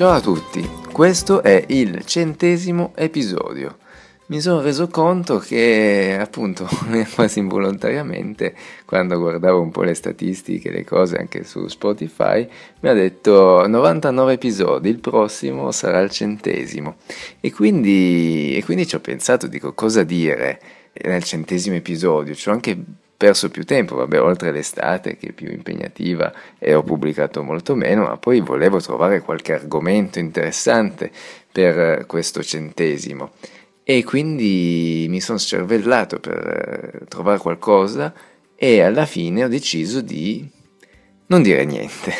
Ciao a tutti, questo è il centesimo episodio. Mi sono reso conto che, appunto, quasi involontariamente, quando guardavo un po' le statistiche, le cose anche su Spotify, mi ha detto 99 episodi, il prossimo sarà il centesimo. E quindi, e quindi ci ho pensato, dico, cosa dire nel centesimo episodio? Ci ho anche perso più tempo, vabbè, oltre l'estate che è più impegnativa e ho pubblicato molto meno, ma poi volevo trovare qualche argomento interessante per questo centesimo e quindi mi sono scervellato per trovare qualcosa e alla fine ho deciso di non dire niente.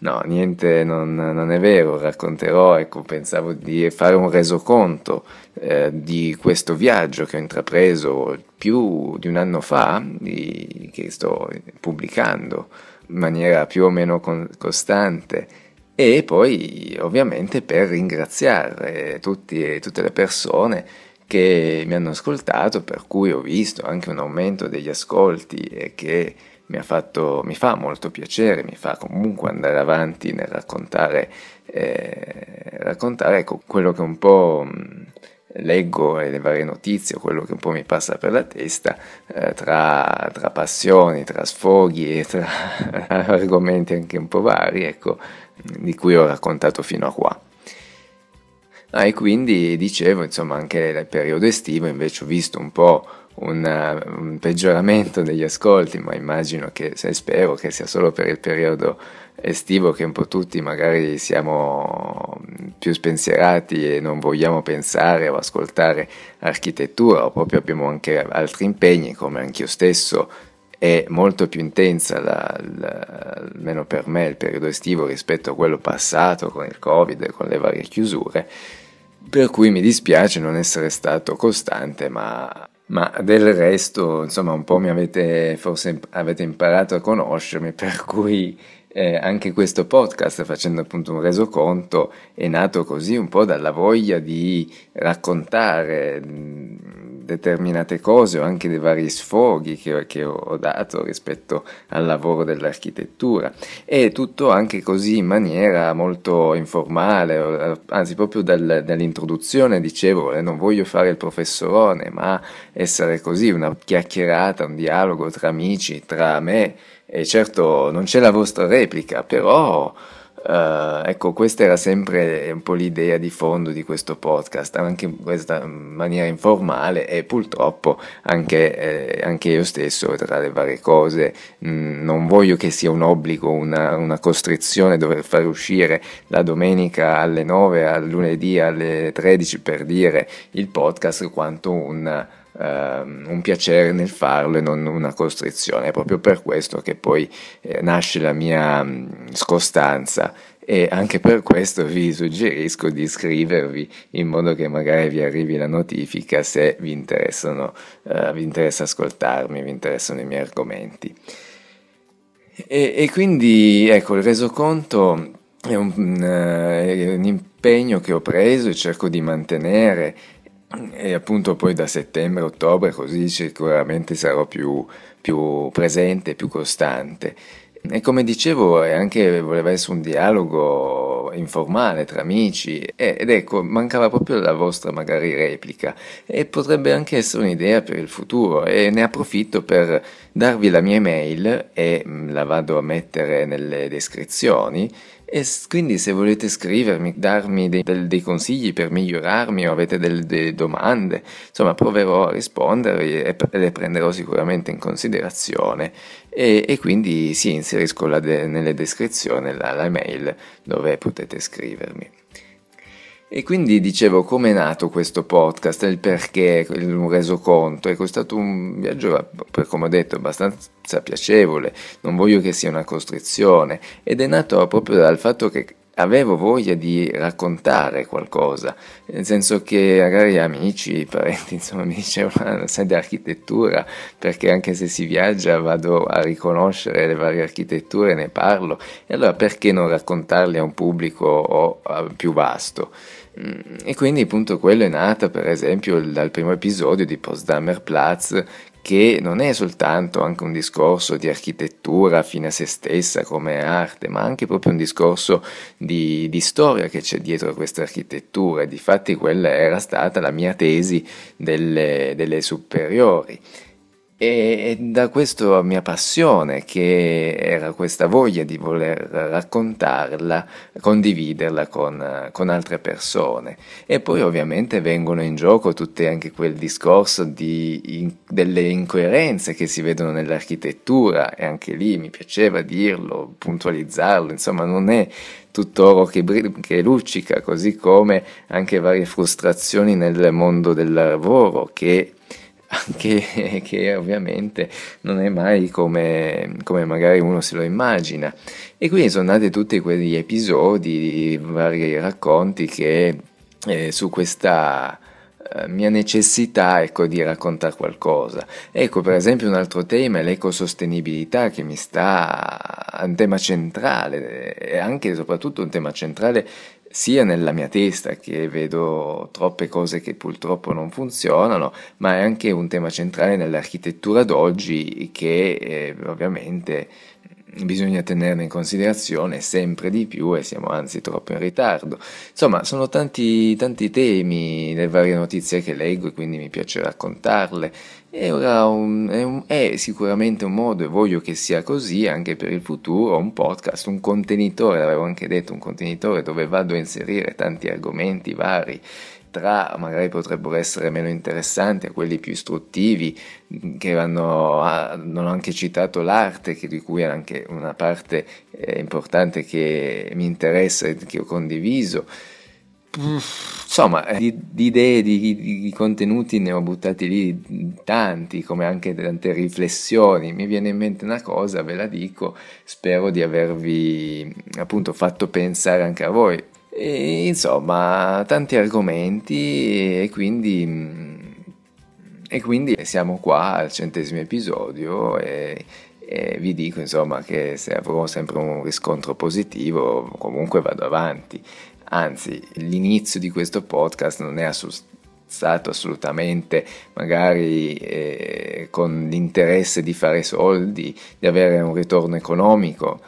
No, niente, non, non, è vero, racconterò, ecco, pensavo di fare un resoconto eh, di questo viaggio che ho intrapreso più di un anno fa, di, che sto pubblicando in maniera più o meno con, costante. E poi ovviamente per ringraziare tutti, tutte le persone che mi hanno ascoltato, per cui ho visto anche un aumento degli ascolti e che mi, fatto, mi fa molto piacere, mi fa comunque andare avanti nel raccontare, eh, raccontare ecco, quello che un po' mh, leggo e le varie notizie, quello che un po' mi passa per la testa, eh, tra, tra, passioni, tra sfoghi e tra argomenti anche un po' vari, ecco, di cui ho raccontato fino a qua. Ah, e quindi dicevo, insomma, anche nel periodo estivo invece ho visto un po' un, un, peggioramento degli ascolti, ma immagino che, se spero che sia solo per il periodo estivo che un po' tutti magari siamo più spensierati e non vogliamo pensare o ascoltare architettura o proprio abbiamo anche altri impegni come anch'io stesso è molto più intensa, la, la, almeno per me, il periodo estivo rispetto a quello passato con il Covid e con le varie chiusure, per cui mi dispiace non essere stato costante, ma ma del resto, insomma, un po' mi avete, forse avete imparato a conoscermi, per cui eh, anche questo podcast, facendo appunto un resoconto, è nato così un po' dalla voglia di raccontare determinate cose o anche dei vari sfoghi che, che, ho dato rispetto al lavoro dell'architettura. E tutto anche così in maniera molto informale, anzi proprio dal, dall'introduzione dicevo eh, non voglio fare il professorone ma essere così una chiacchierata, un dialogo tra amici, tra me e certo non c'è la vostra replica però Uh, ecco, questa era sempre un po' l'idea di fondo di questo podcast, anche in questa maniera informale e purtroppo anche, eh, anche io stesso tra le varie cose mh, mm, non voglio che sia un obbligo, una, una, costrizione dover fare uscire la domenica alle 9, al lunedì alle 13 per dire il podcast quanto un Uh, un piacere nel farlo e non una costrizione. È proprio per questo che poi eh, nasce la mia mh, mm, scostanza e anche per questo vi suggerisco di iscrivervi in modo che magari vi arrivi la notifica se vi, interessano, uh, vi interessa ascoltarmi, vi interessano i miei argomenti. E, e quindi ecco, il resoconto è un, uh, è un impegno che ho preso e cerco di mantenere e appunto poi da settembre, ottobre così sicuramente sarò più, più presente, più costante. E come dicevo, anche voleva essere un dialogo informale tra amici ed ecco, mancava proprio la vostra magari replica e potrebbe anche essere un'idea per il futuro e ne approfitto per darvi la mia email e mm, la vado a mettere nelle descrizioni e quindi se volete scrivermi, darmi dei, dei consigli per migliorarmi o avete delle, delle domande, insomma proverò a rispondervi e, e, le prenderò sicuramente in considerazione e, e quindi sì, inserisco de, nelle descrizioni la, la mail dove potete scrivermi. E quindi dicevo come è nato questo podcast, il perché, un resoconto, ecco è stato un viaggio, come ho detto, abbastanza piacevole, non voglio che sia una costrizione, ed è nato proprio dal fatto che avevo voglia di raccontare qualcosa, nel senso che magari amici, parenti, insomma, mi dicevano, sai di architettura, perché anche se si viaggia vado a riconoscere le varie architetture, ne parlo, e allora perché non raccontarli a un pubblico più vasto? E quindi appunto quello è nata per esempio dal primo episodio di Potsdamer Platz che non è soltanto anche un discorso di architettura fine a se stessa come arte, ma anche proprio un discorso di, di storia che c'è dietro a questa architettura. Difatti quella era stata la mia tesi delle, delle superiori. E da questa mia passione, che era questa voglia di voler raccontarla, condividerla con, con, altre persone. E poi ovviamente vengono in gioco tutte anche quel discorso di, in, delle incoerenze che si vedono nell'architettura, e anche lì mi piaceva dirlo, puntualizzarlo, insomma non è tutt'oro che, che luccica, così come anche varie frustrazioni nel mondo del lavoro che anche che ovviamente non è mai come, come, magari uno se lo immagina. E quindi sono nati tutti quegli episodi, vari racconti che eh, su questa eh, mia necessità ecco, di raccontare qualcosa. Ecco, per esempio, un altro tema è l'ecosostenibilità che mi sta un tema centrale e anche e soprattutto un tema centrale sia nella mia testa che vedo troppe cose che purtroppo non funzionano, ma è anche un tema centrale nell'architettura d'oggi che eh, ovviamente bisogna tenerne in considerazione sempre di più e siamo anzi troppo in ritardo. Insomma, sono tanti, tanti temi, le varie notizie che leggo e quindi mi piace raccontarle. È, un, è, un, è, sicuramente un modo, e voglio che sia così anche per il futuro, un podcast, un contenitore, l'avevo anche detto, un contenitore dove vado a inserire tanti argomenti vari tra magari potrebbero essere meno interessanti a quelli più istruttivi che vanno a, ho anche citato l'arte che, di cui è anche una parte eh, importante che mi interessa e che ho condiviso. Insomma eh, di, di idee di, di, contenuti ne ho buttati lì tanti come anche tante riflessioni. Mi viene in mente una cosa ve la dico spero di avervi appunto fatto pensare anche a voi e, insomma, tanti argomenti e quindi, e quindi siamo qua al centesimo episodio e, e vi dico insomma che se avrò sempre un riscontro positivo comunque vado avanti. Anzi, l'inizio di questo podcast non è assolutamente stato assolutamente magari eh, con l'interesse di fare soldi, di avere un ritorno economico,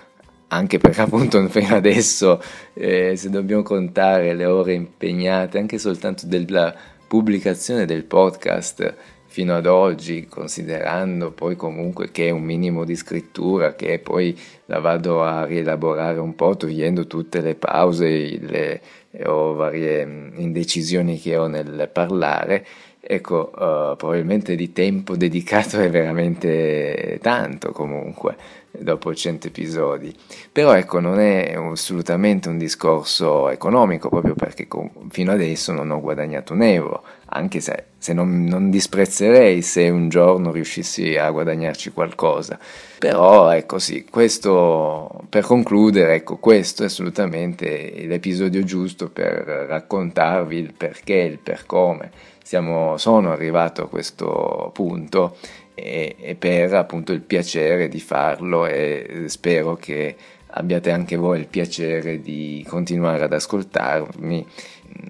anche perché appunto fino adesso eh, se dobbiamo contare le ore impegnate anche soltanto della pubblicazione del podcast fino ad oggi, considerando poi comunque che è un minimo di scrittura che poi la vado a rielaborare un po' togliendo tutte le pause le, o varie mm, indecisioni che ho nel parlare, ecco, uh, probabilmente di tempo dedicato è veramente tanto comunque dopo 100 episodi. Però ecco, non è assolutamente un discorso economico, proprio perché fino adesso non ho guadagnato un euro, anche se, se non, non, disprezzerei se un giorno riuscissi a guadagnarci qualcosa. Però ecco sì, questo per concludere, ecco, questo è assolutamente l'episodio giusto per raccontarvi il perché, il per come. Siamo, sono arrivato a questo punto e, e per appunto il piacere di farlo e spero che abbiate anche voi il piacere di continuare ad ascoltarmi,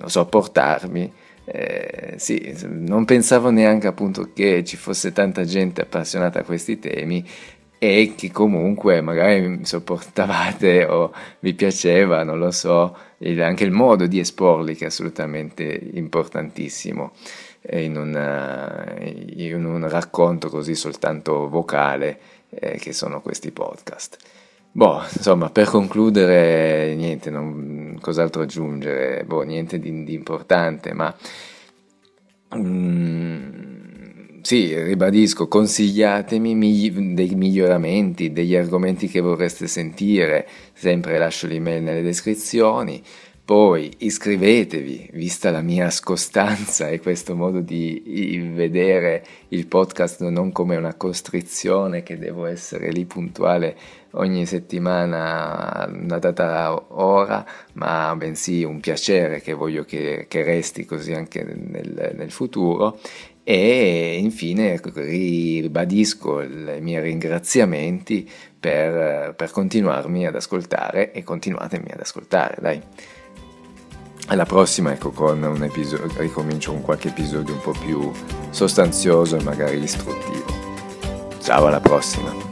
sopportarmi. Eh, sì, non pensavo neanche appunto che ci fosse tanta gente appassionata a questi temi e che comunque magari sopportavate o vi piaceva, non lo so, il, anche il modo di esporli che è assolutamente importantissimo in, una, in un racconto così soltanto vocale eh, che sono questi podcast. Boh, insomma, per concludere, niente, non, cos'altro aggiungere? Boh, niente di, di importante, ma mm, sì, ribadisco, consigliatemi migli- dei miglioramenti, degli argomenti che vorreste sentire, sempre lascio l'email nelle descrizioni. Poi iscrivetevi, vista la mia scostanza e questo modo di vedere il podcast non come una costrizione che devo essere lì puntuale ogni settimana una data ora, ma bensì un piacere che voglio che, che resti così anche nel, nel futuro e infine ribadisco i miei ringraziamenti per, per continuarmi ad ascoltare e continuatemi ad ascoltare, dai alla prossima ecco con un episodio ricomincio con qualche episodio un po' più sostanzioso e magari istruttivo. Ciao alla prossima.